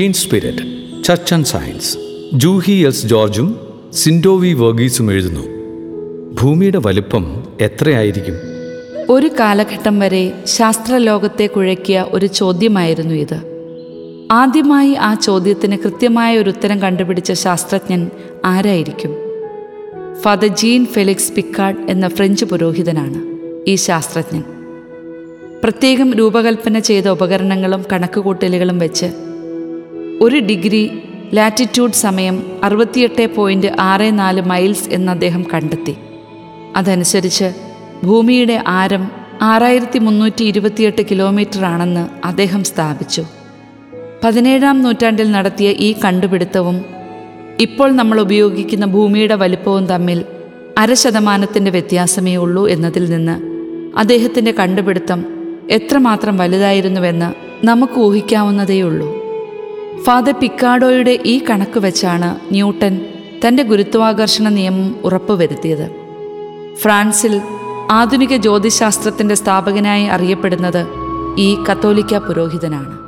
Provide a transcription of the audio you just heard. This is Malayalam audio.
Teen spirit church and science Juhi S ജോർജും സിൻഡോവി വർഗീസും എഴുതുന്നു. ഭൂമിയുടെ വലിപ്പം എത്രയായിരിക്കും? ഒരു കാലഘട്ടം വരെ ശാസ്ത്രലോകത്തെ കുഴക്കിയ ഒരു ചോദ്യമായിരുന്നു ഇത്. ആദ്യമായി ആ ചോദ്യത്തിന് കൃത്യമായ ഒരു ഉത്തരം കണ്ടുപിടിച്ച ശാസ്ത്രജ്ഞൻ ആരായിരിക്കും? ഫാദർ ജീൻ ഫെലിക്സ് പിക്കാർഡ് എന്ന ഫ്രഞ്ച് പുരോഹിതനാണ് ഈ ശാസ്ത്രജ്ഞൻ. പ്രത്യേകം രൂപകൽപ്പന ചെയ്ത ഉപകരണങ്ങളും കണക്കുകൂട്ടലുകളും വെച്ച് ഒരു ഡിഗ്രി ലാറ്റിറ്റ്യൂഡ് സമയം അറുപത്തിയെട്ട് പോയിന്റ് ആറ് നാല് മൈൽസ് എന്ന് അദ്ദേഹം കണ്ടെത്തി. അതനുസരിച്ച് ഭൂമിയുടെ ആരം ആറായിരത്തി മുന്നൂറ്റി ഇരുപത്തിയെട്ട് കിലോമീറ്റർ ആണെന്ന് അദ്ദേഹം സ്ഥാപിച്ചു. പതിനേഴാം നൂറ്റാണ്ടിൽ നടത്തിയ ഈ കണ്ടുപിടുത്തവും ഇപ്പോൾ നമ്മൾ ഉപയോഗിക്കുന്ന ഭൂമിയുടെ വലിപ്പവും തമ്മിൽ അര ശതമാനത്തിന്റെ വ്യത്യാസമേ ഉള്ളൂ എന്നതിൽ നിന്ന് അദ്ദേഹത്തിന്റെ കണ്ടുപിടുത്തം എത്രമാത്രം വലുതായിരുന്നുവെന്ന് നമുക്ക് ഊഹിക്കാവുന്നതേയുള്ളൂ. ഫാദർ പിക്കാഡോയുടെ ഈ കണക്ക് വെച്ചാണ് ന്യൂട്ടൻ തന്റെ ഗുരുത്വാകർഷണ നിയമം ഉറപ്പുവരുത്തിയത്. ഫ്രാൻസിൽ ആധുനിക ജ്യോതിശാസ്ത്രത്തിന്റെ സ്ഥാപകനായി അറിയപ്പെടുന്നത് ഈ കത്തോലിക്ക പുരോഹിതനാണ്.